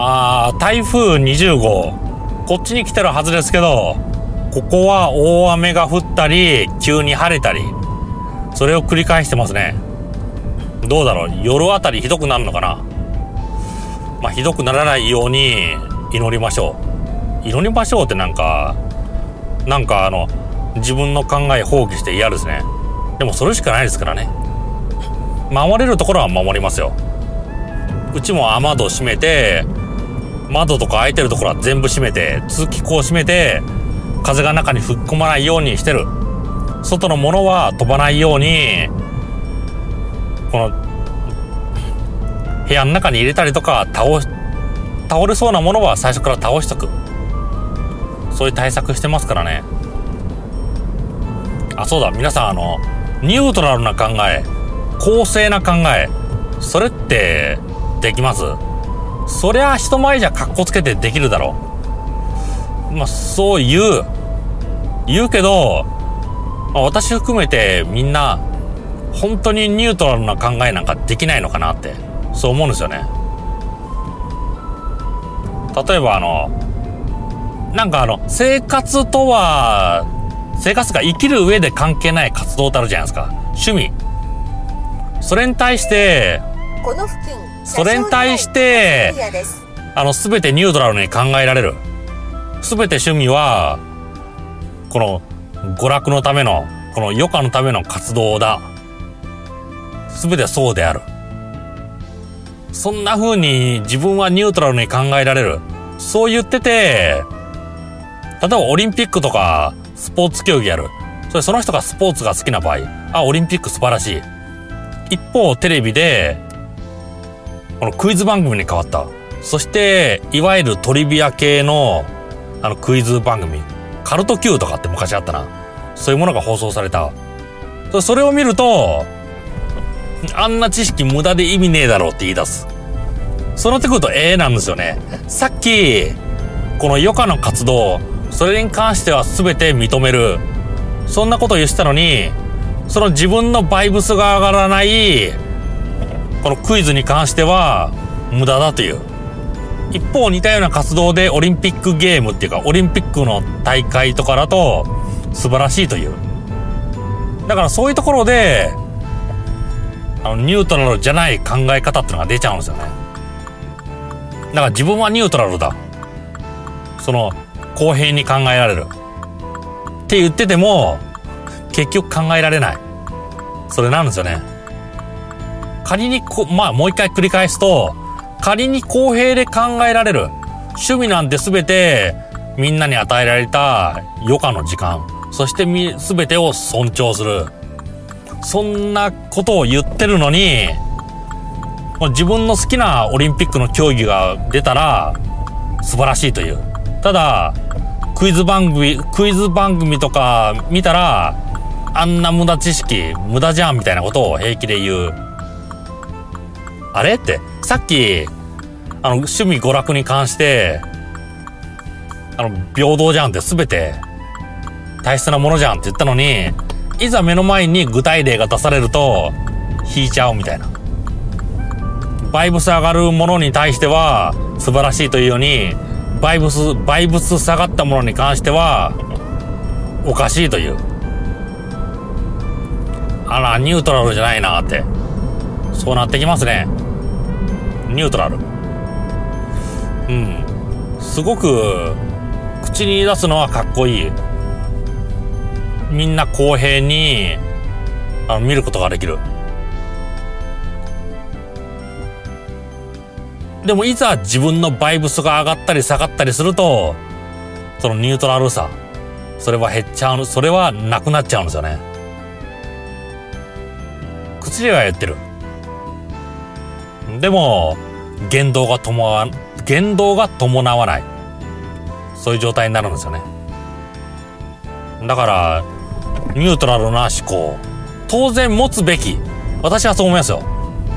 あ台風20号。こっちに来てるはずですけどここは大雨が降ったり急に晴れたり。それを繰り返してますね。どうだろう。夜あたりひどくなるのかな。まあひどくならないように祈りましょう。祈りましょうってなんかなんかあの自分の考え放棄して嫌ですね。でもそれしかないですからね。守れるところは守りますよ。うちも雨戸閉めて窓とか開いてるところは全部閉めて通気口を閉めて風が中に吹っ込まないようにしてる。外のものは飛ばないようにこの部屋の中に入れたりとか倒倒れそうなものは最初から倒しとく。そういう対策してますからね。あそうだ。皆さんあのニュートラルな考え公正な考えそれってできます？そりゃ人前じゃ格好つけてできるだろう。まあそう言う。言うけど、まあ、私含めてみんな本当にニュートラルな考えなんかできないのかなってそう思うんですよね。例えばあのなんかあの生活とは生活が生きる上で関係ない活動ってあるじゃないですか。趣味。それに対してこの付近。それに対してあの全てニュートラルに考えられる。全て趣味はこの娯楽のためのこの余暇のための活動だ。全てそうである。そんな風に自分はニュートラルに考えられる。そう言ってて例えばオリンピックとかスポーツ競技やる。それその人がスポーツが好きな場合。あオリンピック素晴らしい。一方テレビでこのクイズ番組に変わった。そしていわゆるトリビア系のあのクイズ番組。カルト Q とかって昔あったな。そういうものが放送された。それを見るとあんな知識無駄で意味ねえだろうって言い出す。そうなってくるとええなんですよね。さっきこの余暇の活動それに関しては全て認める。そんなことを言ってたのにその自分のバイブスが上がらないこのクイズに関しては無駄だという。一方似たような活動でオリンピックゲームっていうかオリンピックの大会とかだと素晴らしいという。だからそういうところであのニュートラルじゃない考え方っていうのが出ちゃうんですよね。だから自分はニュートラルだ。その公平に考えられる。って言ってても結局考えられない。それなんですよね。仮にこまあもう一回繰り返すと仮に公平で考えられる趣味なんて全てみんなに与えられた余暇の時間そして全てを尊重する。そんなことを言ってるのに自分の好きなオリンピックの競技が出たら素晴らしいという。ただクイズ番組クイズ番組とか見たらあんな無駄知識無駄じゃんみたいなことを平気で言う。あれ？って。さっきあの趣味娯楽に関してあの平等じゃんって全て。大切なものじゃんって言ったのにいざ目の前に具体例が出されると引いちゃうみたいな。バイブス上がるものに対しては素晴らしいというようにバイブスバイブス下がったものに関してはおかしいという。あらニュートラルじゃないなって。そうなってきますね。ニュートラル。うん。すごく口に出すのはかっこいい。みんな公平にあの見ることができる。でもいざ自分のバイブスが上がったり下がったりするとそのニュートラルさそれは減っちゃうそれはなくなっちゃうんですよね。口では言ってる。でも言動が伴わ言動が伴わない。そういう状態になるんですよね。だからニュートラルな思考。当然持つべき。私はそう思いますよ。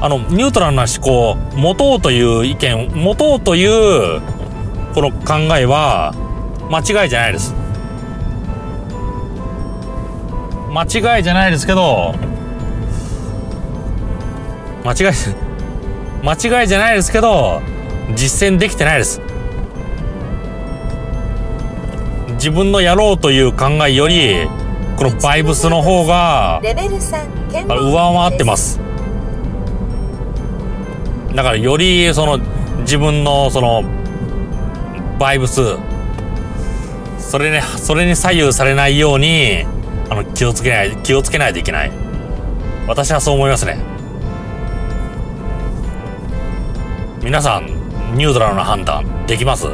あのニュートラルな思考持とうという意見持とうというこの考えは間違いじゃないです。間違いじゃないですけど間違いです。間違いじゃないですけど実践できてないです。自分のやろうという考えより、このバイブスの方が、上回ってます。だからよりその自分のそのバイブスそれねそれに左右されないようにあの気をつけない気をつけないといけない私はそう思いますね皆さんニュートラルな判断できます？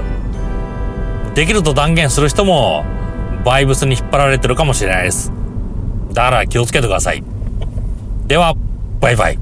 できると断言する人もバイブスに引っ張られてるかもしれないです。だから気をつけてください。ではバイバイ。